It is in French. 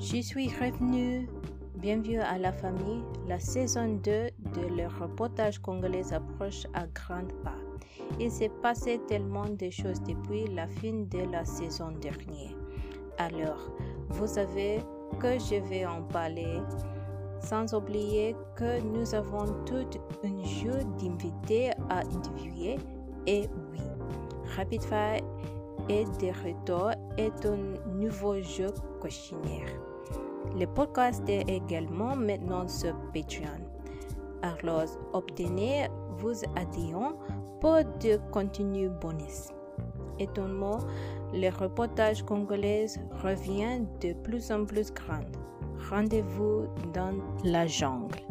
Je suis revenu. Bienvenue à la famille. La saison 2 de le reportage congolais approche à grands pas. Il s'est passé tellement de choses depuis la fin de la saison dernière. Alors, vous savez que je vais en parler. Sans oublier que nous avons tout un jeu d'invités à interviewer. Et oui, Rapid Fire est de retour et un nouveau jeu questionnaire. Le podcast est également maintenant sur Patreon. Alors, obtenez vos adhésions pour de contenu bonus. Étonnamment, le reportage congolais revient de plus en plus grand. Rendez-vous dans la jungle.